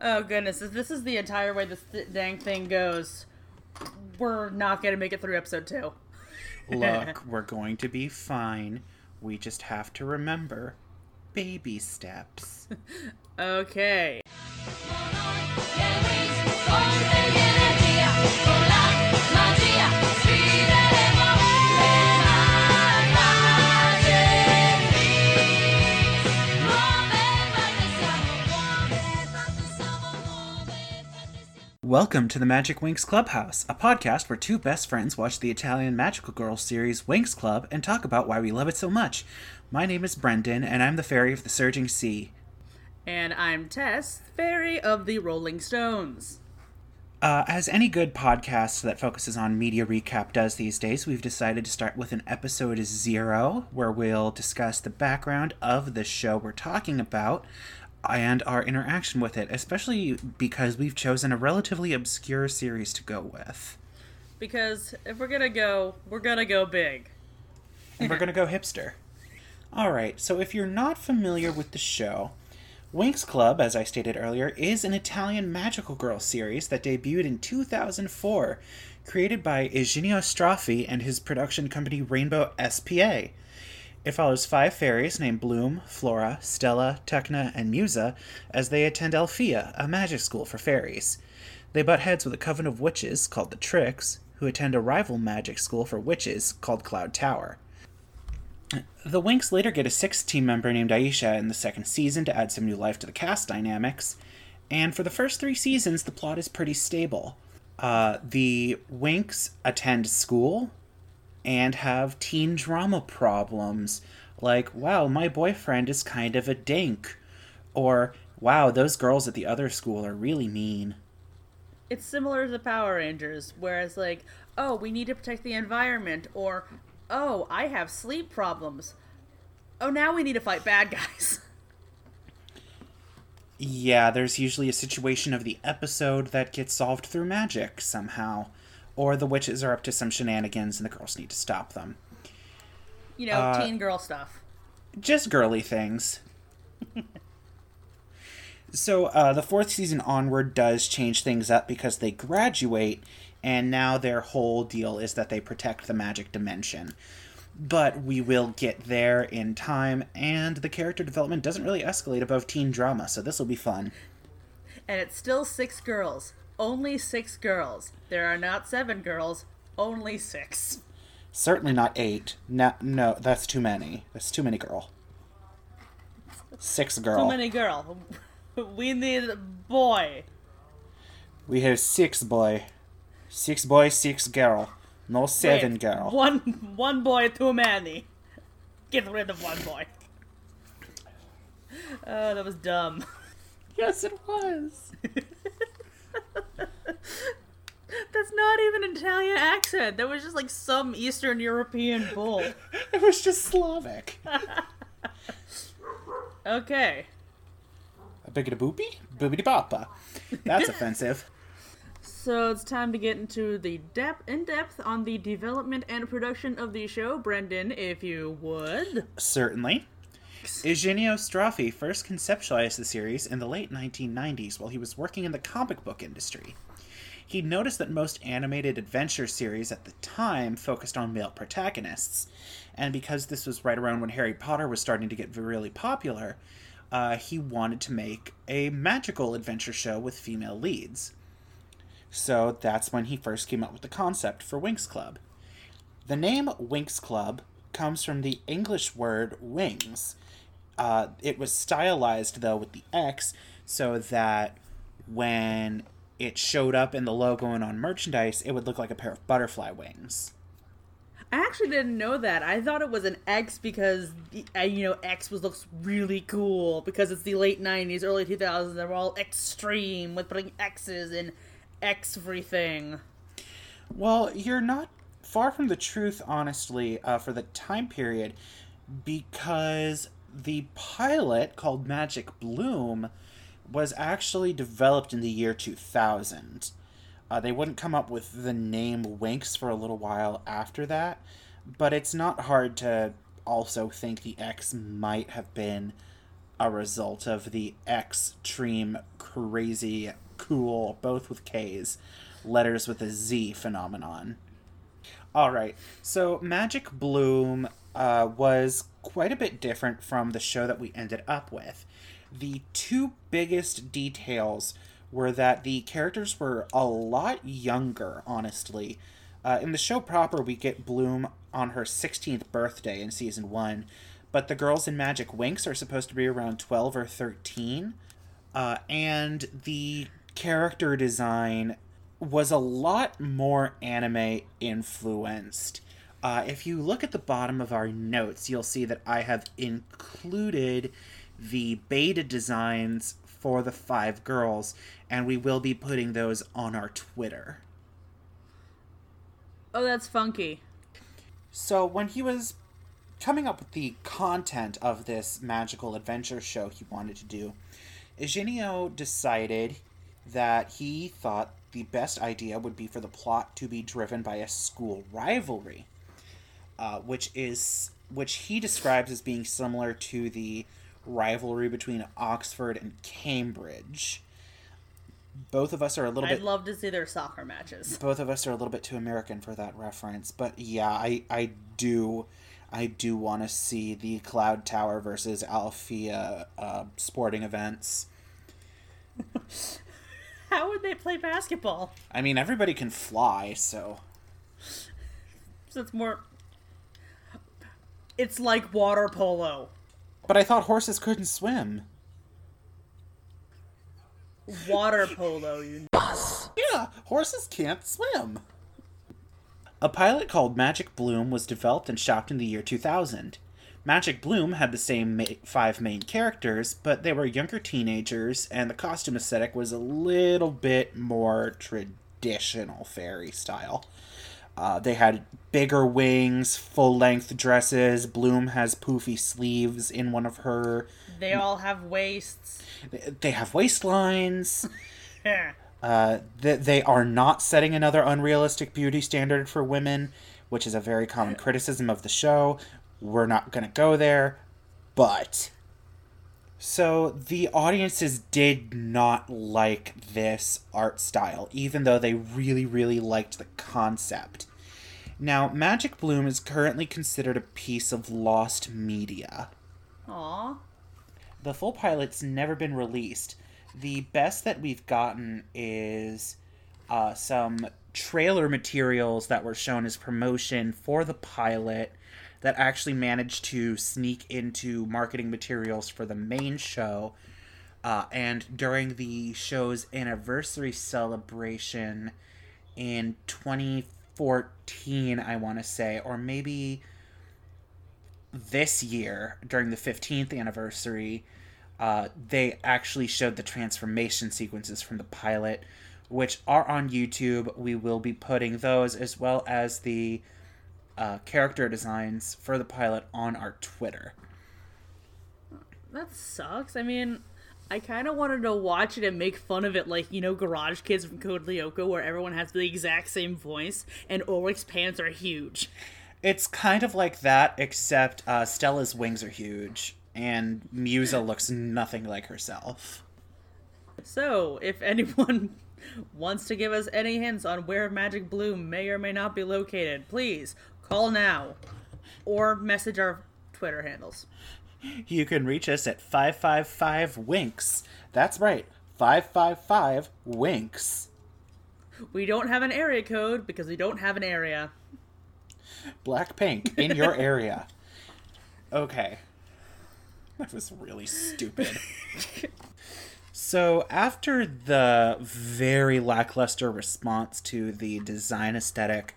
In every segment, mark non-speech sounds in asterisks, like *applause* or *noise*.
Oh goodness, if this is the entire way this dang thing goes, we're not gonna make it through episode two. Look, *laughs* we're going to be fine. We just have to remember baby steps. Okay. Welcome to the Magic Winx Clubhouse, a podcast where two best friends watch the Italian magical girl series Winx Club and talk about why we love it so much. My name is Brendan, and I'm the fairy of the surging sea. And I'm Tess, fairy of the Rolling Stones. Uh, as any good podcast that focuses on media recap does these days, we've decided to start with an episode zero where we'll discuss the background of the show we're talking about and our interaction with it, especially because we've chosen a relatively obscure series to go with. Because if we're gonna go, we're gonna go big. And we're to go hipster. All right, so if you're not familiar with the show, Winx Club, as I stated earlier, is an Italian magical girl series that debuted in 2004, created by Eugenio Straffi and his production company Rainbow SPA. It follows five fairies named Bloom, Flora, Stella, Tecna, and Musa as they attend Alfea, a magic school for fairies. They butt heads with a coven of witches called the Trix, who attend a rival magic school for witches called Cloud Tower. The Winx later get a sixth team member named Aisha in the second season to add some new life to the cast dynamics, and for the first three seasons, the plot is pretty stable. Uh, the Winx attend school and have teen drama problems, like, wow, my boyfriend is kind of a dink, or wow, those girls at the other school are really mean. It's similar to the Power Rangers, whereas like, oh, we need to protect the environment, or oh, I have sleep problems. Oh, now we need to fight bad guys. *laughs* Yeah, there's usually a situation of the episode that gets solved through magic somehow. Or the witches are up to some shenanigans and the girls need to stop them. You know, Uh, teen girl stuff. Just girly things. *laughs* so, uh, the fourth season onward does change things up because they graduate, and now their whole deal is that they protect the magic dimension. But we will get there in time, and the character development doesn't really escalate above teen drama, so this will be fun. And it's still six girls. Only six girls. There are not seven girls, only six. Certainly not eight. No, no, that's too many. That's too many girl. Six girl. Too many girl. *laughs* We need boy. We have six boy. Six boy, six girl. No seven Wait, girl. One one boy too many. Get rid of one boy. *laughs* Oh, that was dumb. Yes, it was. *laughs* *laughs* That's not even an Italian accent. That was just like some Eastern European bull. *laughs* It was just Slavic. *laughs* Okay. A biggity boopy? Boopity papa. That's offensive. So it's time to get into the depth in depth on the development and production of the show. Brendan, if you would. Certainly. Eugenio Straffi first conceptualized the series in the late 1990s while he was working in the comic book industry. He noticed that most animated adventure series at the time focused on male protagonists, and because this was right around when Harry Potter was starting to get really popular, uh, he wanted to make a magical adventure show with female leads. So that's when he first came up with the concept for Winx Club. The name Winx Club comes from the English word wings. Uh, it was stylized though with the X so that when it showed up in the logo and on merchandise, it would look like a pair of butterfly wings. I actually didn't know that. I thought it was an X because you know X was looks really cool because it's the late '90s, early 2000s. They're all extreme with putting X's in X everything. Well, you're not far from the truth, honestly, uh, for the time period, because the pilot called Magic Bloom was actually developed in the year 2000. Uh, they wouldn't come up with the name Winx for a little while after that, but it's not hard to also think the X might have been a result of the extreme crazy cool, both with K's, letters with a Z phenomenon. All right, so Magic Bloom uh, was quite a bit different from the show that we ended up with. The two biggest details were that the characters were a lot younger, honestly. Uh, in the show proper, we get Bloom on her 16th birthday in season one, but the girls in Magic Winx are supposed to be around 12 or 13. Uh, and the character design was a lot more anime influenced. Uh, if you look at the bottom of our notes, you'll see that I have included the beta designs for the five girls, and we will be putting those on our Twitter. Oh, that's funky. So, when he was coming up with the content of this magical adventure show he wanted to do, Eugenio decided that he thought the best idea would be for the plot to be driven by a school rivalry, uh, which is which he describes as being similar to the rivalry between Oxford and Cambridge. Both of us are a little I'd bit. love to see their soccer matches. *laughs* Both of us are a little bit too American for that reference, but yeah, I I do. I do want to see the Cloud Tower versus Alfea uh, sporting events. *laughs* How would they play basketball? I mean, everybody can fly, so. So it's more. It's like water polo. But I thought horses couldn't swim. Water polo, you. Know. Yeah, horses can't swim. A pilot called Magic Bloom was developed and shot in the year 2000. Magic Bloom had the same ma- five main characters, but they were younger teenagers, and the costume aesthetic was a little bit more traditional fairy style. Uh, they had bigger wings, full length dresses. Bloom has poofy sleeves in one of her. They all have waists. They have waistlines. *laughs* Uh, th- they are not setting another unrealistic beauty standard for women, which is a very common *laughs* criticism of the show. We're not going to go there, but. So the audiences did not like this art style, even though they really, really liked the concept. Now, Magic Bloom is currently considered a piece of lost media. Aw. The full pilot's never been released. The best that we've gotten is uh, some trailer materials that were shown as promotion for the pilot that actually managed to sneak into marketing materials for the main show. Uh, and during the show's anniversary celebration in 2014, I want to say, or maybe this year during the 15th anniversary, uh, they actually showed the transformation sequences from the pilot, which are on YouTube. We will be putting those as well as the uh, character designs for the pilot on our Twitter. That sucks. I mean, I kind of wanted to watch it and make fun of it, like you know, Garage Kids from Code Lyoko, where everyone has the exact same voice and Ulrich's pants are huge. It's kind of like that, except uh, Stella's wings are huge, and Musa *laughs* looks nothing like herself. So, if *laughs* anyone wants to give us any hints on where Magic Bloom may or may not be located, please call now or message our Twitter handles. You can reach us at 555 Winks. That's right, 555 Winks. We don't have an area code because we don't have an area. Blackpink in your area. Okay. That was really stupid. so, after the very lackluster response to the design aesthetic,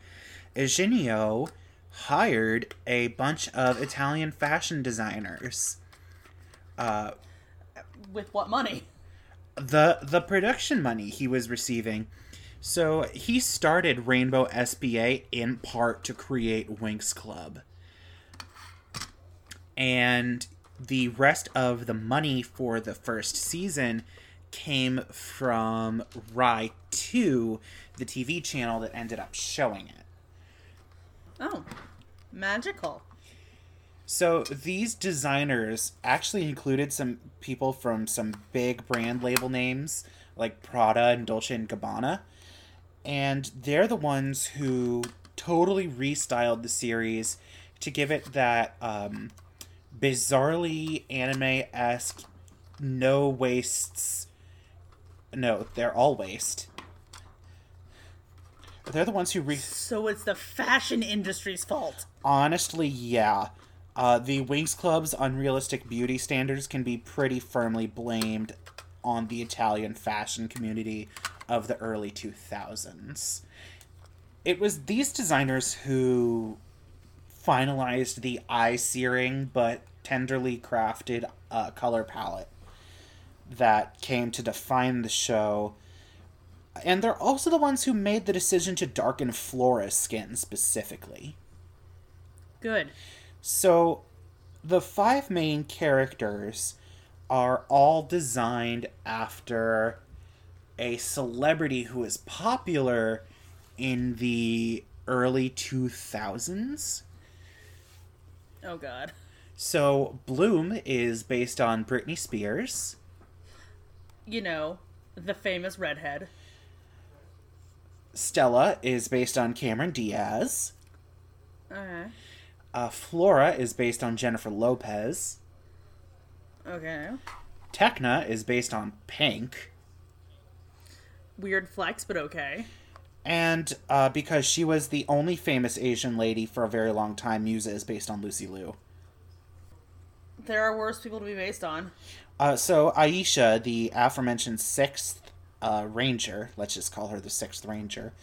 Eugenio hired a bunch of Italian fashion designers. Uh, With what money? the the production money he was receiving. So he started Rainbow SPA in part to create Winx Club. And the rest of the money for the first season came from Rai 2, the TV channel that ended up showing it. Oh, magical. So these designers actually included some people from some big brand label names like Prada and Dolce and Gabbana, and they're the ones who totally restyled the series to give it that um, bizarrely anime esque no waists. No, they're all waist. They're the ones who re. So it's the fashion industry's fault. Honestly, yeah. Uh, the Winx Club's unrealistic beauty standards can be pretty firmly blamed on the Italian fashion community of the early 2000s. It was these designers who finalized the eye searing but tenderly crafted uh, color palette that came to define the show. And they're also the ones who made the decision to darken Flora's skin specifically. Good. So, the five main characters are all designed after a celebrity who is popular in the early 2000s. Oh, God. So, Bloom is based on Britney Spears. You know, the famous redhead. Stella is based on Cameron Diaz. Okay. Uh, Flora is based on Jennifer Lopez. Okay. Tecna is based on Pink. Weird flex, but okay. And uh, because she was the only famous Asian lady for a very long time, Musa is based on Lucy Liu. There are worse people to be based on. Uh, so Aisha, the aforementioned sixth uh, ranger, let's just call her the sixth ranger,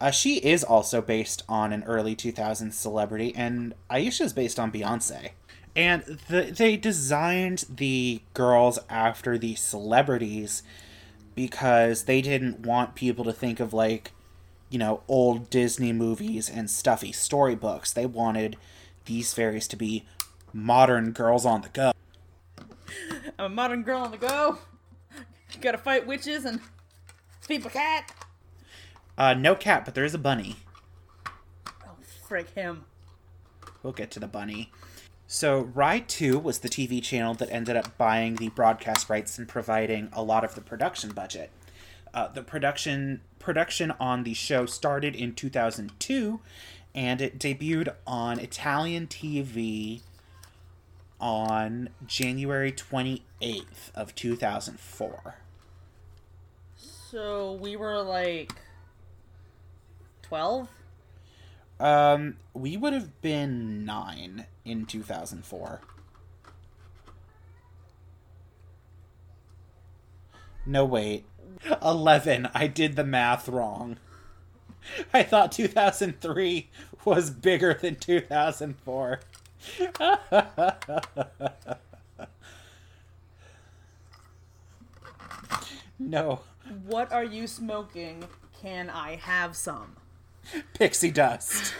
uh, she is also based on an early 2000s celebrity, and Aisha is based on Beyonce. And the, they designed the girls after the celebrities because they didn't want people to think of like, you know, old Disney movies and stuffy storybooks. They wanted these fairies to be modern girls on the go. I'm a modern girl on the go. Gotta fight witches and feed my cat. Uh, no cat, but there is a bunny. Oh, frick him. We'll get to the bunny. So, Rai 2 was the TV channel that ended up buying the broadcast rights and providing a lot of the production budget. Uh, the production production on the show started in 2002, and it debuted on Italian TV on January 28th of 2004. So we were like 12? Um, we would have been nine in 2004. No, wait. 11. I did the math wrong. I thought 2003 was bigger than 2004. *laughs* no. What are you smoking? Can I have some? Pixie dust.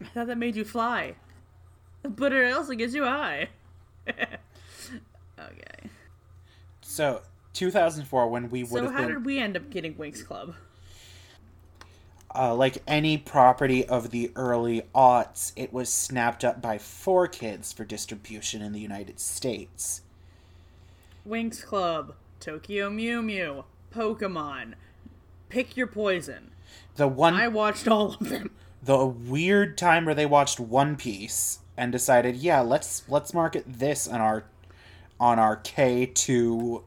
I thought that made you fly. But it also gets you high. *laughs* okay. So, 2004, when we would So have how been. did we end up getting Winx Club? uh, like any property of the early aughts, it was snapped up by 4Kids for distribution in the United States. Winx Club, Tokyo Mew Mew, Pokemon. Pick your poison. The one, I watched all of them. the weird time where they watched One Piece and decided, yeah, let's let's market this on our on our K to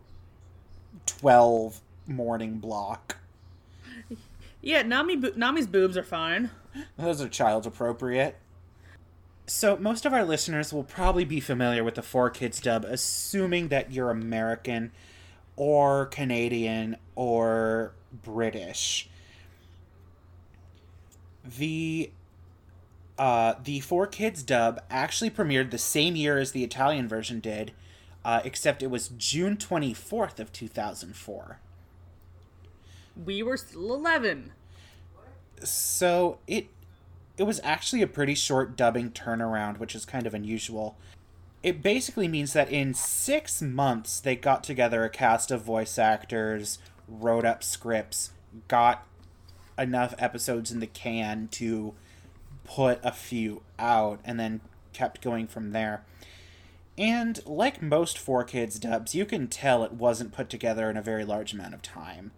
twelve morning block. Yeah, Nami bo- Nami's boobs are fine. Those are child appropriate. So, most of our listeners will probably be familiar with the Four Kids dub, assuming that you're American or Canadian or British. The uh, the Four Kids dub actually premiered the same year as the Italian version did, uh, except it was June 24th of 2004. We were still 11. So it it was actually a pretty short dubbing turnaround, which is kind of unusual. It basically means that in six months they got together a cast of voice actors, wrote up scripts, got enough episodes in the can to put a few out and then kept going from there. And like most 4Kids dubs, you can tell it wasn't put together in a very large amount of time.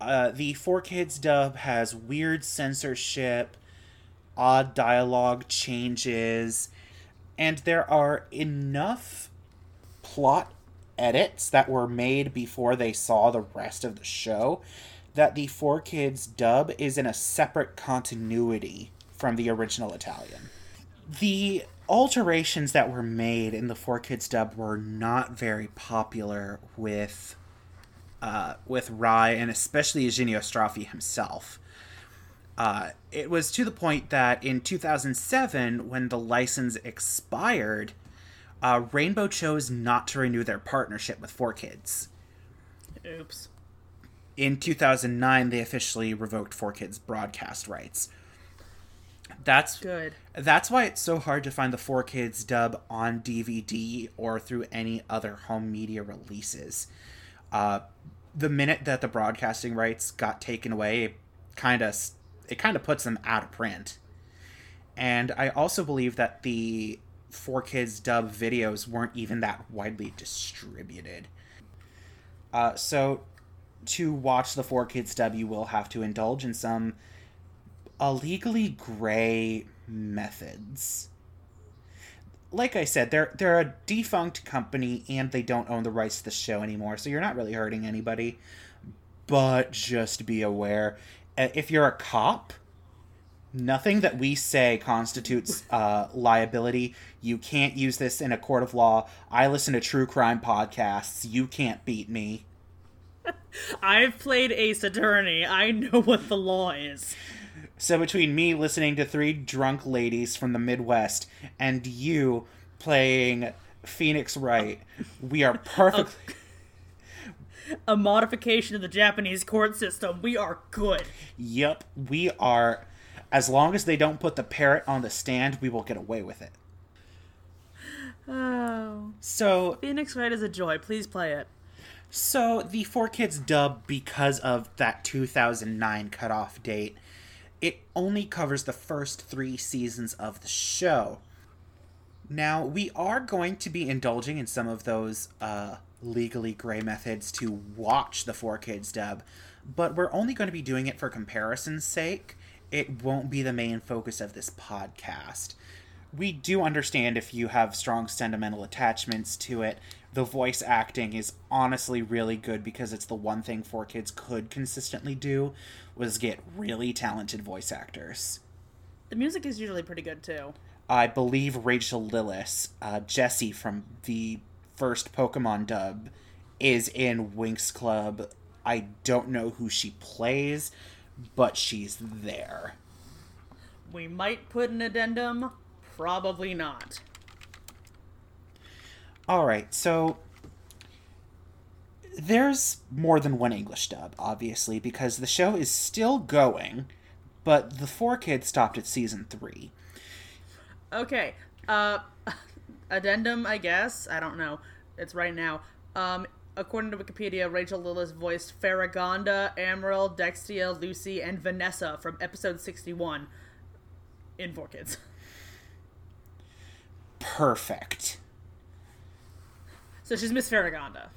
Uh, the 4Kids dub has weird censorship, odd dialogue changes, and there are enough plot edits that were made before they saw the rest of the show that the 4Kids dub is in a separate continuity from the original Italian. The alterations that were made in the 4Kids dub were not very popular with uh, with Rai and especially Eugenio Straffi himself. Uh, it was to the point that in 2007, when the license expired, uh, Rainbow chose not to renew their partnership with 4Kids. Oops. In 2009, they officially revoked 4Kids broadcast rights. That's Good. That's why it's so hard to find the 4Kids dub on DVD or through any other home media releases. Uh, the minute that the broadcasting rights got taken away, kind of it kind of puts them out of print. And I also believe that the 4Kids dub videos weren't even that widely distributed. Uh, so to watch the 4Kids dub, you will have to indulge in some illegally gray methods. Like I said, they're they're a defunct company and they don't own the rights to the show anymore, so you're not really hurting anybody. But just be aware, if you're a cop, nothing that we say constitutes uh, liability. You can't use this in a court of law. I listen to true crime podcasts. You can't beat me. *laughs* I've played Ace Attorney. I know what the law is. So between me listening to three drunk ladies from the Midwest and you playing Phoenix Wright, we are *laughs* perfect. A modification of the Japanese court system. We are good. Yep, we are. As long as they don't put the parrot on the stand, we will get away with it. Oh. So Phoenix Wright is a joy. Please play it. So the 4Kids dub, because of that 2009 cutoff date, it only covers the first three seasons of the show. Now, we are going to be indulging in some of those uh, legally gray methods to watch the 4Kids dub, but we're only going to be doing it for comparison's sake. It won't be the main focus of this podcast. We do understand if you have strong sentimental attachments to it. The voice acting is honestly really good because it's the one thing 4Kids could consistently do was get really talented voice actors. The music is usually pretty good too. I believe Rachael Lillis, uh, Jessie from the first Pokemon dub, is in Winx Club. I don't know who she plays, but she's there. We might put an addendum. Probably not. All right, so there's more than one English dub, obviously, because the show is still going, but the 4Kids stopped at season three. Okay. Uh, addendum, I guess. I don't know. It's right now. Um, according to Wikipedia, Rachael Lillis voiced Faragonda, Amaryl, Dextia, Lucy, and Vanessa from episode 61 in 4Kids. Perfect. So she's Miss Faragonda.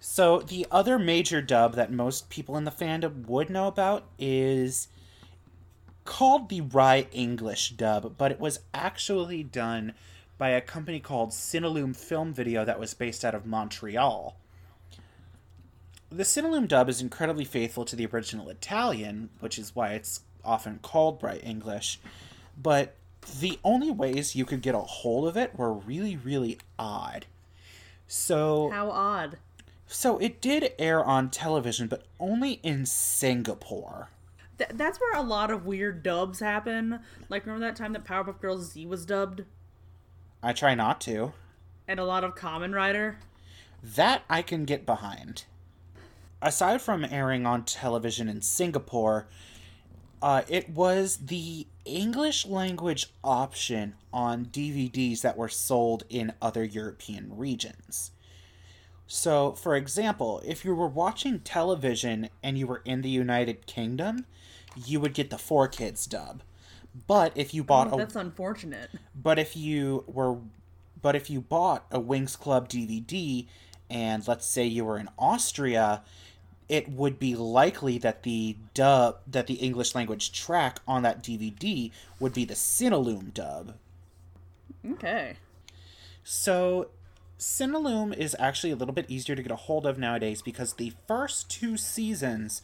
So the other major dub that most people in the fandom would know about is called the Rai English dub, but it was actually done by a company called Cinelume Film Video that was based out of Montreal. The Cinelume dub is incredibly faithful to the original Italian, which is why it's often called Rai English, but the only ways you could get a hold of it were really, really odd. So How odd. so it did air on television, but only in Singapore. Th- that's where a lot of weird dubs happen. Like, remember that time that Powerpuff Girls Z was dubbed? I try not to. And a lot of Kamen Rider? That I can get behind. Aside from airing on television in Singapore, uh, it was the English language option on DVDs that were sold in other European regions. So, for example, if you were watching television and you were in the United Kingdom, you would get the four kids dub. But if you bought Oh, a that's unfortunate. but if you were but if you bought a Winx Club DVD and let's say you were in Austria, it would be likely that the dub that the English language track on that DVD would be the Cinelume dub. Okay. So Cinelume is actually a little bit easier to get a hold of nowadays because the first two seasons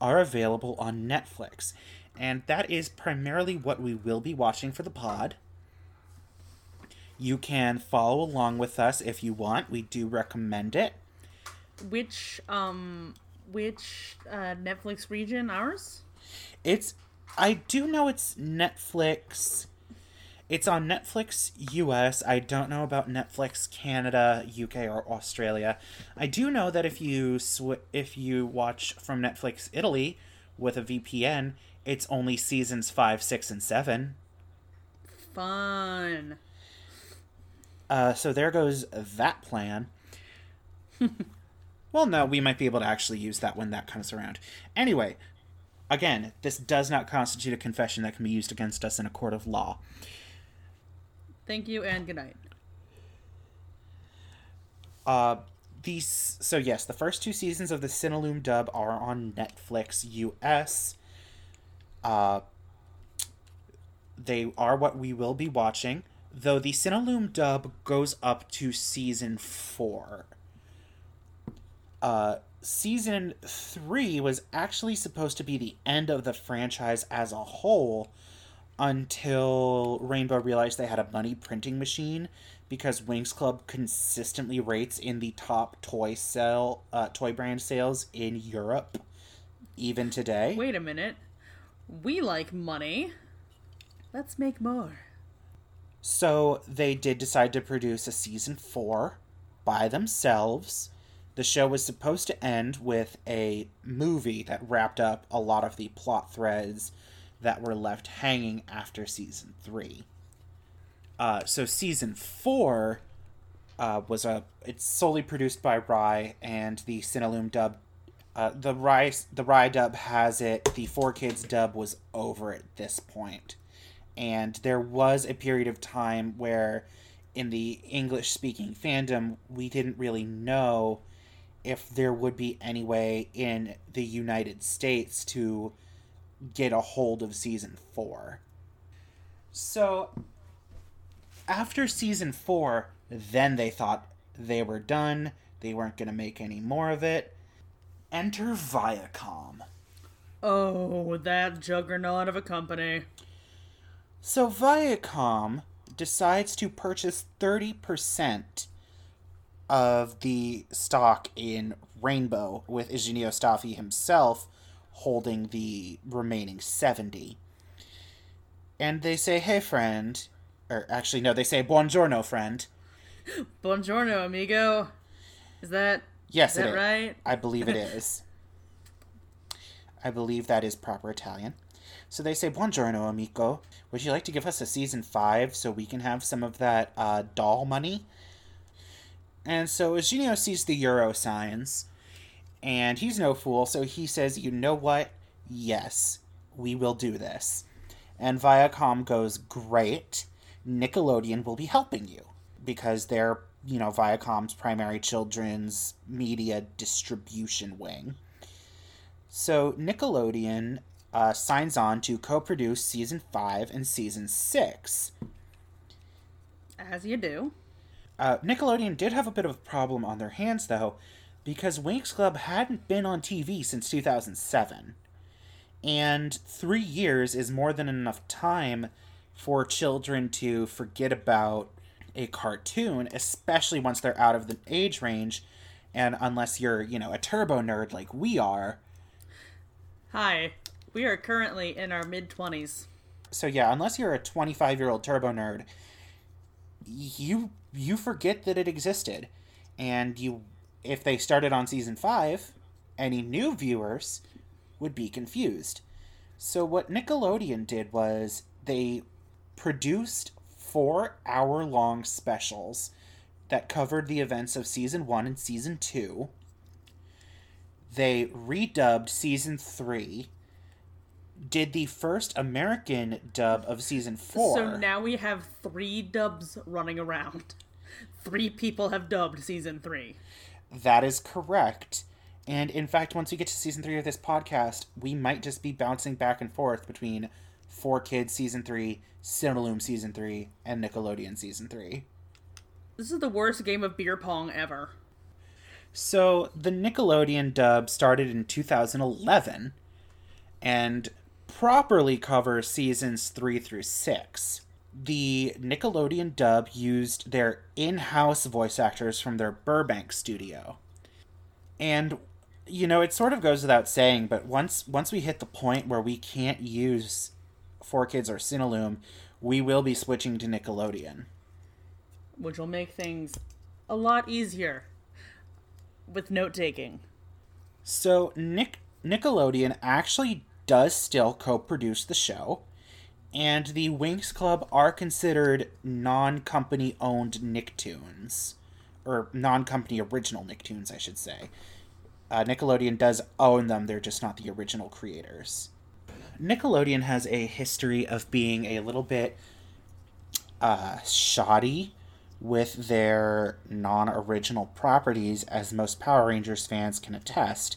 are available on Netflix. And that is primarily what we will be watching for the pod. You can follow along with us if you want. We do recommend it. Which um which uh Netflix region ours? It's I do know it's Netflix. It's on Netflix US. I don't know about Netflix Canada, UK or Australia. I do know that if you sw- if you watch from Netflix Italy with a VPN, it's only seasons 5, 6 and 7. Fun. Uh, so there goes that plan. *laughs* well, no, we might be able to actually use that when that comes around. Anyway, again, this does not constitute a confession that can be used against us in a court of law. Thank you and good night. Uh, these so yes, the first two seasons of the Cinelume dub are on Netflix US. Uh, they are what we will be watching, though the Cinelume dub goes up to season four. Uh, season three was actually supposed to be the end of the franchise as a whole until Rainbow realized they had a money printing machine because Winx Club consistently rates in the top toy sell uh, toy brand sales in Europe even today. Wait a minute. We like money. Let's make more. So they did decide to produce a season 4 by themselves. The show was supposed to end with a movie that wrapped up a lot of the plot threads that were left hanging after season 3. Uh, so season 4 uh, was a it's solely produced by Rai and the Cinelume dub uh, the Rai the Rai dub has it the Four Kids dub was over at this point and there was a period of time where in the english speaking fandom we didn't really know if there would be any way in the united states to get a hold of season 4 so after season 4 then they thought they were done. They weren't going to make any more of it. Enter viacom. Oh, that juggernaut of a company. So Viacom decides to purchase 30% of the stock in Rainbow, with Eugenio Straffi himself holding the remaining 70. And they say, hey, friend. Or actually, no, they say, buongiorno, friend. *gasps* Buongiorno, amigo. Is that Yes, is that is. right? I believe it *laughs* is. I believe that is proper Italian. So they say, Buongiorno, amico. Would you like to give us a season five so we can have some of that uh, doll money? And so Eugenio sees the euro signs, and he's no fool, so he says, You know what? Yes, we will do this. And Viacom goes, Great. Nickelodeon will be helping you because they're, you know, Viacom's primary children's media distribution wing. So Nickelodeon uh, signs on to co produce season 5 and season 6. As you do. Uh, Nickelodeon did have a bit of a problem on their hands, though, because Winx Club hadn't been on TV since 2007. And three years is more than enough time for children to forget about a cartoon, especially once they're out of the age range. And unless you're, you know, a turbo nerd like we are. Hi. We are currently in our mid 20s. So yeah, unless you're a 25 year old turbo nerd, you you forget that it existed, and you if they started on season five, any new viewers would be confused. So what Nickelodeon did was they produced four hour long specials that covered the events of season one and season two. They redubbed season three did the first American dub of season four. So now we have three dubs running around. Three people have dubbed season three. That is correct. And in fact, once we get to season three of this podcast, we might just be bouncing back and forth between Four Kids season three, Cinelume season three, and Nickelodeon season three. This is the worst game of beer pong ever. So the Nickelodeon dub started in 2011 and properly covers seasons three through six. The Nickelodeon dub used their in house voice actors from their Burbank studio. And you know, it sort of goes without saying, but once once we hit the point where we can't use Four Kids or Cinelume, we will be switching to Nickelodeon. Which will make things a lot easier with note taking. So Nick Nickelodeon actually does still co-produce the show, and the Winx Club are considered non-company owned Nicktoons, or non-company original Nicktoons, I should say. Uh, Nickelodeon does own them; they're just not the original creators. Nickelodeon has a history of being a little bit uh, shoddy with their non original properties, as most Power Rangers fans can attest.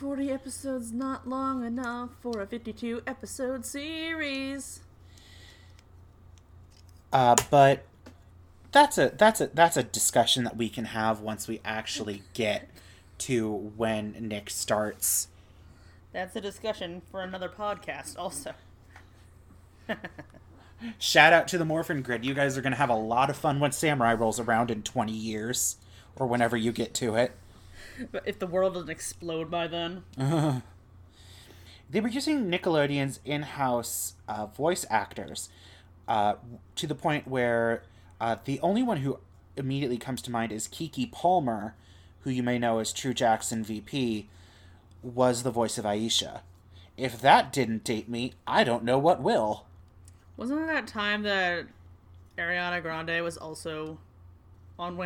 Uh, 40 episodes not long enough for a 52 episode series. Uh, but that's a that's a that's a discussion that we can have once we actually get to when Nick starts. That's a discussion for another podcast, also. *laughs* Shout out to the Morphin Grid. You guys are going to have a lot of fun when Samurai rolls around in 20 years or whenever you get to it. But if the world doesn't explode by then. *laughs* They were using Nickelodeon's in house uh, voice actors uh, to the point where uh, the only one who immediately comes to mind is Keke Palmer, who you may know as True Jackson VP, was the voice of Aisha. If that didn't date me, I don't know what will. Wasn't that time that Ariana Grande was also on?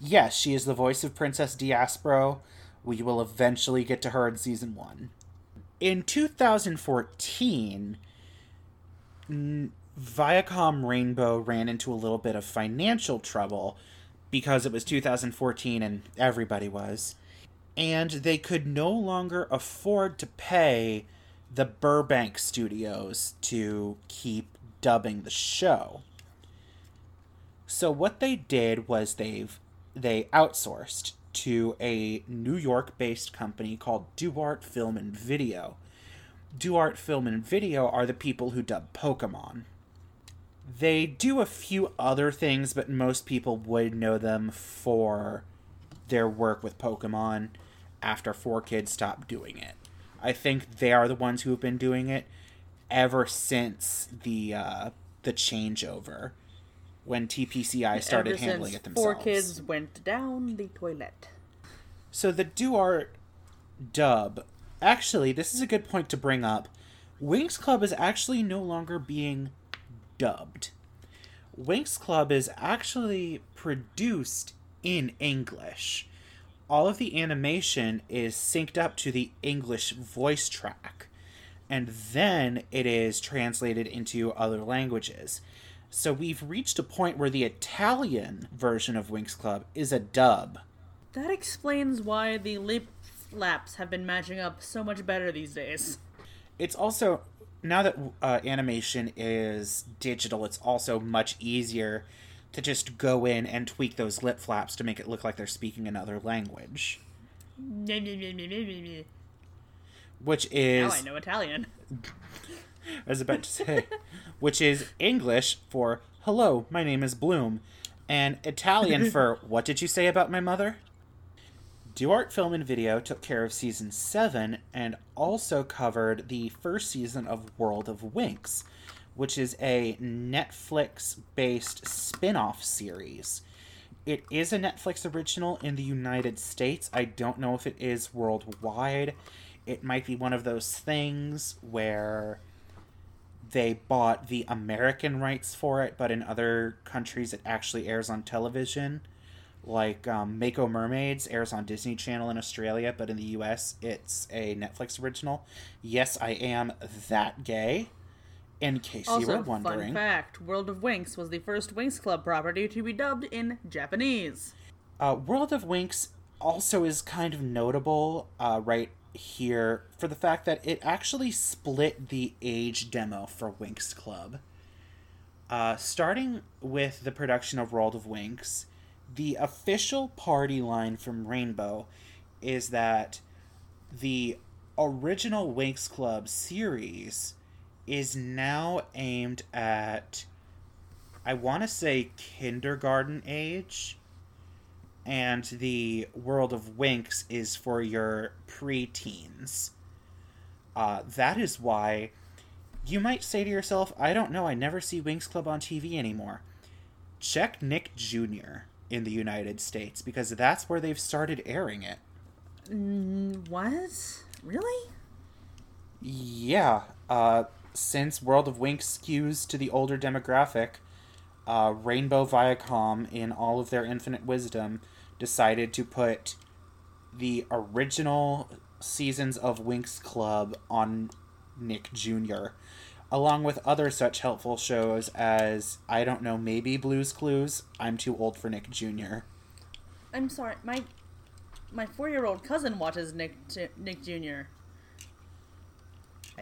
Yes, she is the voice of Princess Diaspro. We will eventually get to her in season one. In 2014, Viacom Rainbow ran into a little bit of financial trouble because it was 2014 and everybody was. And they could no longer afford to pay the Burbank studios to keep dubbing the show. So what they did was they've they outsourced to a New York-based company called Duart Film and Video. Duart Film and Video are the people who dub Pokemon. They do a few other things, but most people would know them for their work with Pokemon after Four Kids stopped doing it. I think they are the ones who have been doing it ever since the uh, the changeover when TPCI started Ever handling it themselves. Four kids went down the toilet. So the Duart dub, actually, this is a good point to bring up. Winx Club is actually no longer being dubbed. Winx Club is actually produced in English. All of the animation is synced up to the English voice track, and then it is translated into other languages. So we've reached a point where the Italian version of Winx Club is a dub. That explains why the lip flaps have been matching up so much better these days. it's also now that uh, animation is digital it's also much easier to just go in and tweak those lip flaps to make it look like they're speaking another language which is I know Italian. *laughs* *laughs* I was about to say which is english for hello my name is bloom and italian *laughs* for what did you say about my mother Duart Film and Video took care of season 7 and also covered the first season of World of Winx, which is a Netflix based spin off series. It is a Netflix original in the United States. I don't know if it is worldwide. It might be one of those things where they bought the American rights for it, but in other countries it actually airs on television. Like um, Mako Mermaids airs on Disney Channel in Australia, but in the US it's a Netflix original. Yes, I am that gay. In case you were wondering. fun fact: World of Winx was the first Winx Club property to be dubbed in Japanese. Uh, World of Winx also is kind of notable uh, right here for the fact that it actually split the age demo for Winx Club. Uh, starting with the production of World of Winx, the official party line from Rainbow is that the original Winx Club series is now aimed at, I want to say, kindergarten age and the World of Winx is for your preteens. Uh, that is why you might say to yourself, I don't know, I never see Winx Club on TV anymore. Check Nick Jr. in the United States because that's where they've started airing it. Mm, what? Really? Yeah, uh, since World of Winx skews to the older demographic, uh, Rainbow Viacom, in all of their infinite wisdom, decided to put the original seasons of Winx Club on Nick Jr., along with other such helpful shows as, I don't know, maybe Blues Clues. I'm too old for Nick Jr. I'm sorry, my my four year old cousin watches Nick Nick Jr.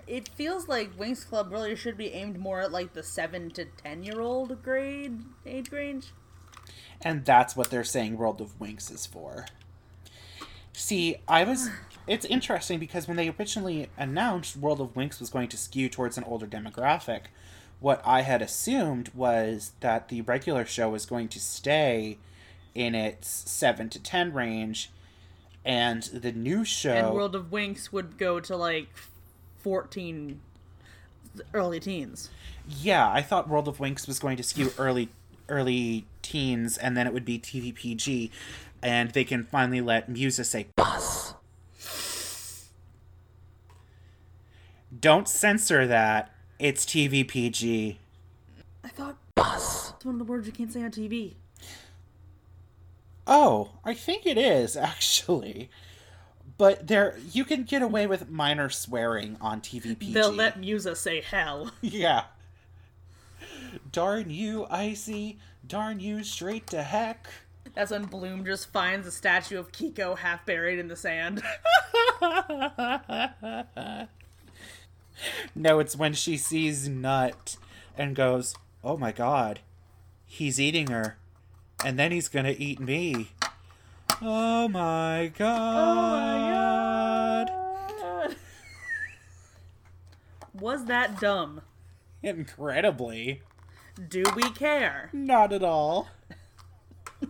It feels like Winx Club really should be aimed more at like the seven to ten year old grade age range. And that's what they're saying World of Winx is for. See, I was. It's interesting because when they originally announced World of Winx was going to skew towards an older demographic, what I had assumed was that the regular show was going to stay in its 7 to 10 range, and the new show. And World of Winx would go to like fourteen early teens. Yeah, I thought World of Winx was going to skew early early teens and then it would be TVPG and they can finally let Musa say boss. Don't censor that. It's TVPG. I thought boss. It's one of the words you can't say on TV. Oh, I think it is *laughs* actually. But there you can get away with minor swearing on TVPG. They'll let Musa say hell. *laughs* Yeah. Darn you, Icy. Darn you, straight to heck. That's when Bloom just finds a statue of Kiko half buried in the sand. *laughs* No, it's when she sees Nut and goes, Oh my god, he's eating her. And then he's gonna eat me. Oh my god. Oh my god. Was that dumb? Incredibly. Do we care? Not at all. *laughs*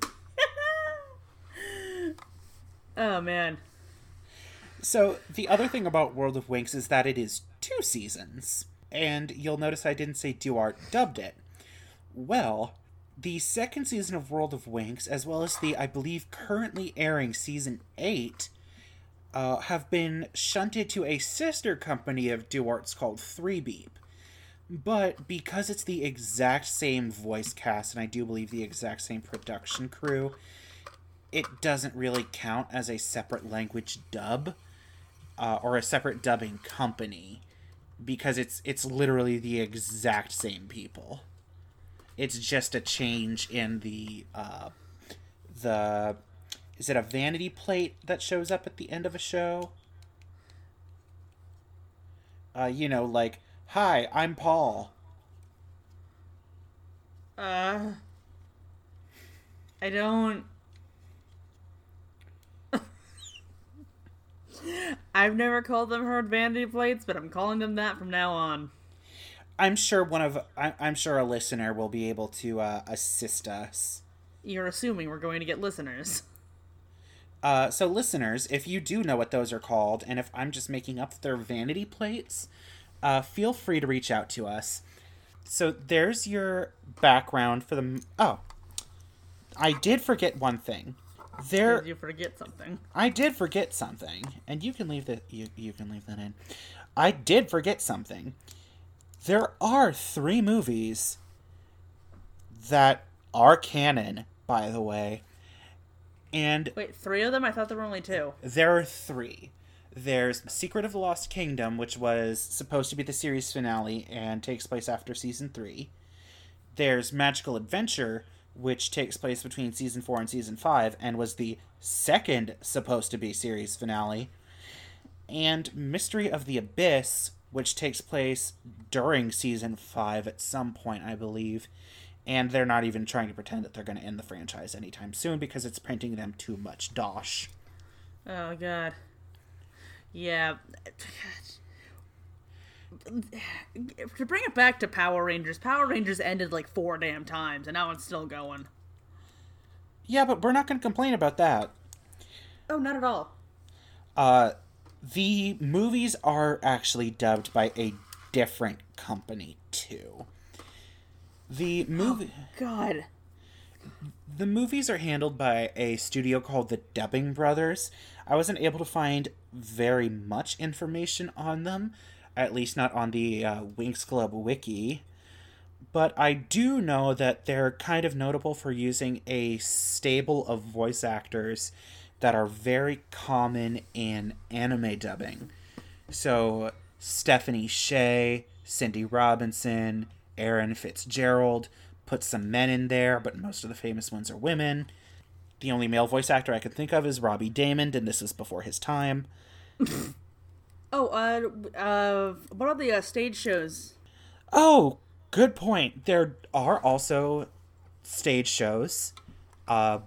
Oh man. So, the other thing about World of Winx is that it is two seasons. And you'll notice I didn't say Duart dubbed it. Well, the second season of World of Winx, as well as the, I believe, currently airing season 8, uh, have been shunted to a sister company of Duart's called 3 Beep. But because it's the exact same voice cast, and I do believe the exact same production crew, it doesn't really count as a separate language dub uh, or a separate dubbing company because it's it's literally the exact same people. It's just a change in the uh, the is it a vanity plate that shows up at the end of a show? Uh, you know, like, hi, I'm Paul. Uh. I don't. *laughs* I've never called them herd vanity plates, but I'm calling them that from now on. I'm sure one of I, I'm sure a listener will be able to uh, assist us. You're assuming we're going to get listeners. *laughs* Uh, so, listeners, if you do know what those are called, and if I'm just making up their vanity plates, uh, feel free to reach out to us. So, there's your background for the. Oh, I did forget one thing. There, Did you forget something? I did forget something, and you can leave that. You you can leave that in. I did forget something. There are three movies that are canon, by the way, And Wait, three of them? I thought there were only two. there are three. There's Secret of the Lost Kingdom, which was supposed to be the series finale and takes place after season three. There's Magical Adventure, which takes place between season four and season five and was the second supposed to be series finale. And Mystery of the Abyss, which takes place during season five at some point, I believe. And they're not even trying to pretend that they're going to end the franchise anytime soon because it's printing them too much dosh. Oh god. Yeah. *sighs* To bring it back to Power Rangers, Power Rangers ended like four damn times, and now it's still going. Yeah, but we're not going to complain about that. Oh, not at all. Uh, the movies are actually dubbed by a different company too. The movie, God. The movies are handled by a studio called the Dubbing Brothers. I wasn't able to find very much information on them, at least not on the uh, Winx Club wiki. But I do know that they're kind of notable for using a stable of voice actors that are very common in anime dubbing. So Stephanie Sheh, Cindy Robinson, Erin Fitzgerald, put some men in there, but most of the famous ones are women. The only male voice actor I can think of is Robbie Daymond, and this is before his time. *laughs* Oh, uh, uh, what are the uh, stage shows? Oh, good point. There are also stage shows. Uh,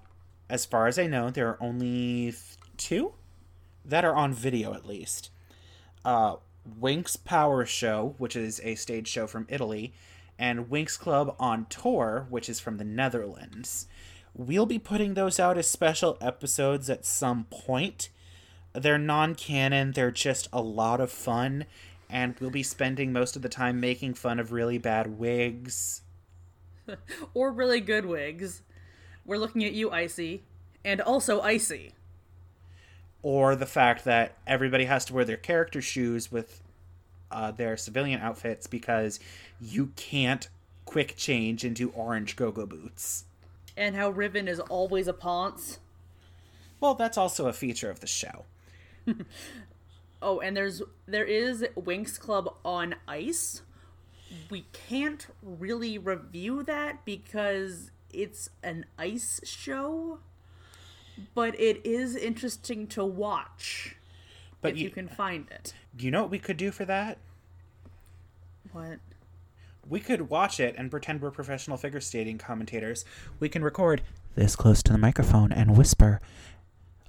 as far as I know, there are only two that are on video at least. Uh, Winx Power Show, which is a stage show from Italy, and Winx Club on Tour, which is from the Netherlands. We'll be putting those out as special episodes at some point. They're non canon, they're just a lot of fun, and we'll be spending most of the time making fun of really bad wigs. *laughs* Or really good wigs? We're looking at you, Icy. And also Icy. or the fact that everybody has to wear their character shoes with uh, their civilian outfits because you can't quick change into orange go-go boots. And how Riven is always a ponce. Well, that's also a feature of the show. *laughs* Oh, and there's there is Winx Club on Ice. We can't really review that because it's an ice show, but it is interesting to watch But if you, you can find it. You know what we could do for that? What? We could watch it and pretend we're professional figure skating commentators. We can record this close to the microphone and whisper,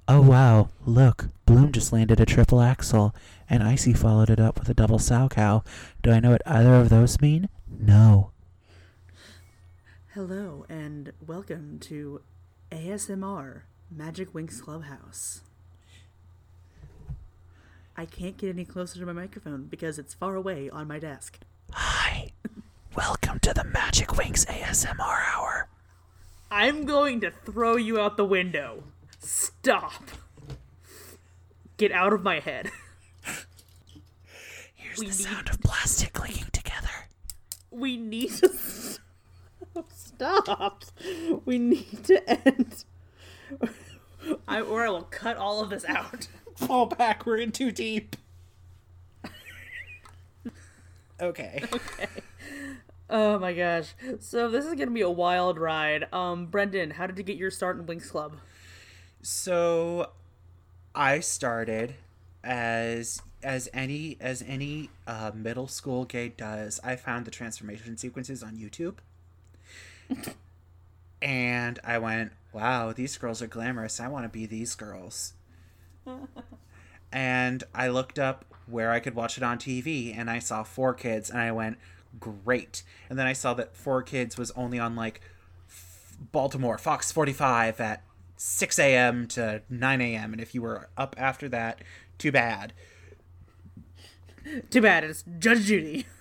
Oh wow, look, Bloom just landed a triple axel, and Icy followed it up with a double Salchow. Do I know what either of those mean? No. Hello and welcome to ASMR Magic Winx Clubhouse. I can't get any closer to my microphone because it's far away on my desk. Hi. Welcome to the Magic Winx ASMR Hour. I'm going to throw you out the window. Stop. Get out of my head. Here's We the need- sound of plastic clicking together. We need to stop. We need to end. I, or I will cut all of this out. Fall back, we're in too deep. okay. Okay. Oh my gosh. So this is gonna be a wild ride. Um, Brendan, how did you get your start in Winx Club? So I started as as any as any uh, middle school gay does. I found the transformation sequences on YouTube. *laughs* and I went, "Wow, these girls are glamorous. I want to be these girls." *laughs* and I looked up where I could watch it on TV and I saw 4Kids and I went, "Great." And then I saw that 4Kids was only on like Baltimore, Fox 45 at 6 a.m. to 9 a.m. And if you were up after that, too bad. Too bad it's Judge Judy. *laughs*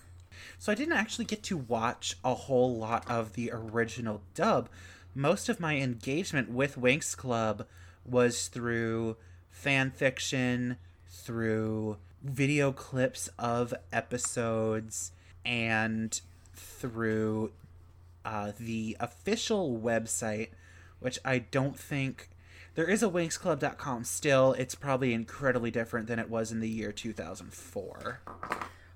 So I didn't actually get to watch a whole lot of the original dub. Most of my engagement with Winx Club was through fan fiction, through video clips of episodes, and through uh, the official website, which I don't think There is a winxclub.com still. It's probably incredibly different than it was in the year 2004.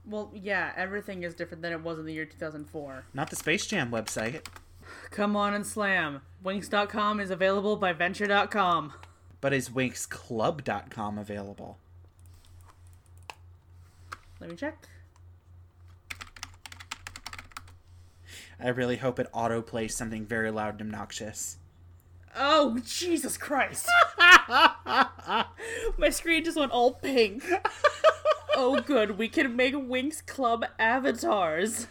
Well, yeah, everything is different than it was in the year 2004. Not the Space Jam website, Come on and slam. Winx.com is available by Venture.com. but is winxclub.com available? Let me check. I really hope it auto plays something very loud and obnoxious. Oh, Jesus Christ. *laughs* My screen just went all pink. oh, good. We can make Winx Club avatars.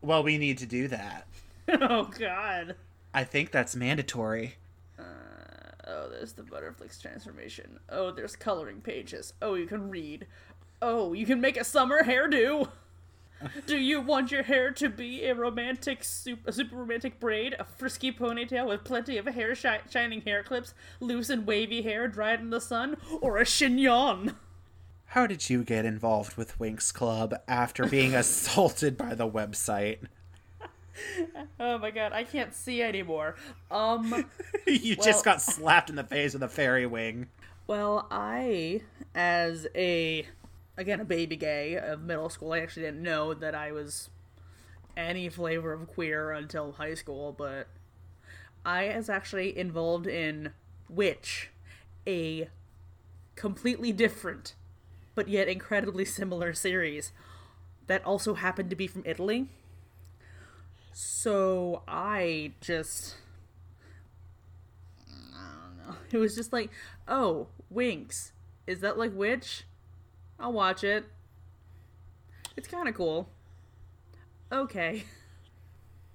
Well, we need to do that. *laughs* Oh, God. I think that's mandatory. Oh, there's the Butterflix transformation. Oh, there's coloring pages. Oh, you can read. Oh, you can make a summer hairdo. Do you want your hair to be a romantic, super, a super romantic braid, a frisky ponytail with plenty of hair shi- shining hair clips, loose and wavy hair dried in the sun, or a chignon? How did you get involved with Winx Club after being *laughs* assaulted by the website? Oh my god, I can't see anymore. Um, *laughs* you Well- just got slapped in the face with a fairy wing. well, I, as a, again, a baby gay of middle school, I actually didn't know that I was any flavor of queer until high school, but I was actually involved in Witch, a completely different, but yet incredibly similar series that also happened to be from Italy. So I just. I don't know. *laughs* It was just like, oh, Winx. Is that like Witch? I'll watch it. It's kind of cool. Okay. *laughs*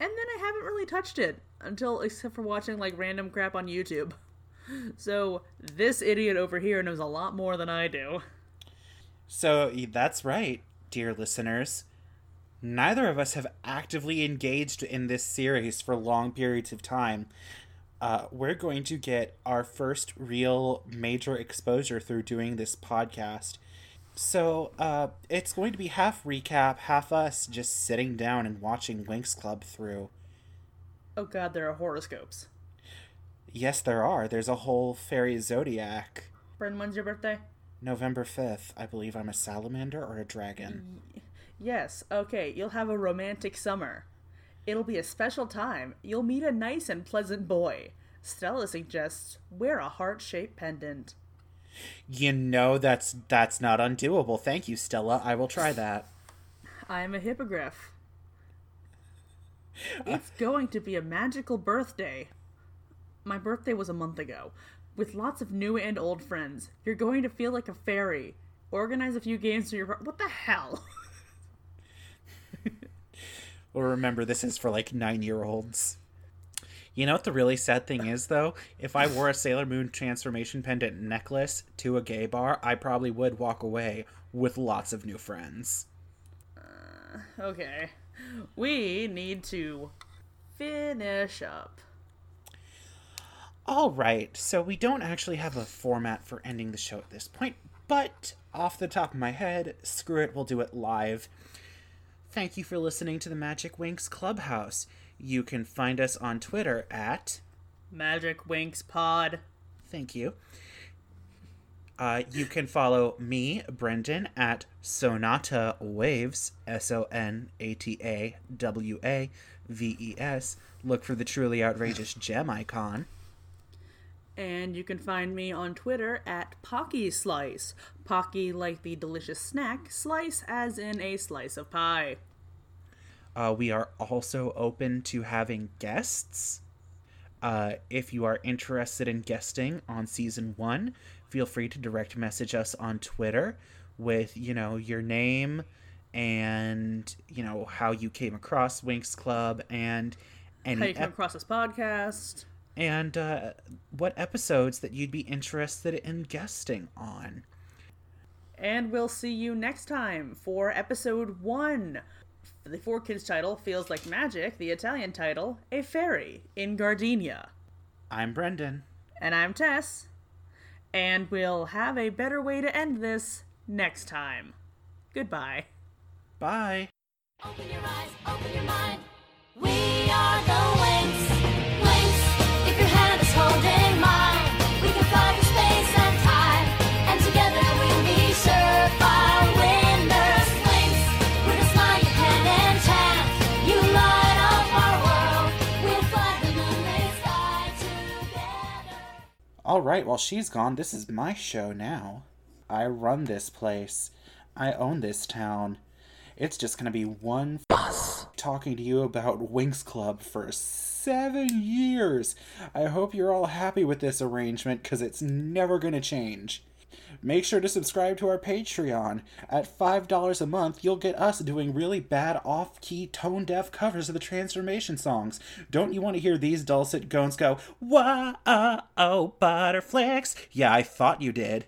And then I haven't really touched it until except for watching like random crap on YouTube. *laughs* So this idiot over here knows a lot more than I do. So that's right, dear listeners. Neither of us have actively engaged in this series for long periods of time. Uh, we're going to get our first real major exposure through doing this podcast. So uh, it's going to be half recap, half us just sitting down and watching Winx Club through. Oh god, there are horoscopes. Yes, there are. There's a whole fairy zodiac. Bren, when's your birthday? November 5th. I believe I'm a salamander or a dragon. Yes, okay, you'll have a romantic summer. It'll be a special time. You'll meet a nice and pleasant boy. Stella suggests wear a heart shaped pendant. You know that's that's not undoable. Thank you, Stella. I will try that. I'm a hippogriff. *laughs* Uh. It's going to be a magical birthday. My birthday was a month ago. With lots of new and old friends. You're going to feel like a fairy. Organize a few games for your. What the hell? *laughs* Well, remember this is for like nine year olds. You know what the really sad thing is though? If I wore a Sailor Moon transformation pendant necklace to a gay bar, I probably would walk away with lots of new friends. Uh, okay. We need to finish up. All right, so we don't actually have a format for ending the show at this point, but off the top of my head, screw it, we'll do it live. Thank you for listening to the Magic Winx Clubhouse. You can find us on Twitter at Magic Winx Pod. Thank you. Uh, you can follow me, Brendan, at Sonata Waves, S O N A T A W A V E S. Look for the truly outrageous gem icon. And you can find me on Twitter at Pocky Slice. Pocky like the delicious snack, slice as in a slice of pie. Uh, we are also open to having guests. Uh, if you are interested in guesting on season one, feel free to direct message us on Twitter with, you know, your name and, you know, how you came across Winx Club and How you come ep- across this podcast. And uh, what episodes that you'd be interested in guesting on. And we'll see you next time for episode one. The Four Kids title feels like magic, the Italian title, A Fairy in Gardenia. I'm Brendan. And I'm Tess. And we'll have a better way to end this next time. Goodbye. Bye. Open your eyes, open your mind. We are the Winx. All right, while she's gone, this is my show now. I run this place. I own this town. It's just gonna be one fuss talking to you about Winx Club for seven years. I hope you're all happy with this arrangement because it's never gonna change. Make sure to subscribe to our Patreon. At $5 a month, you'll get us doing really bad off key, tone deaf covers of the transformation songs. Don't you want to hear these dulcet tones go, Whoa, oh, Butterflix? Yeah, I thought you did.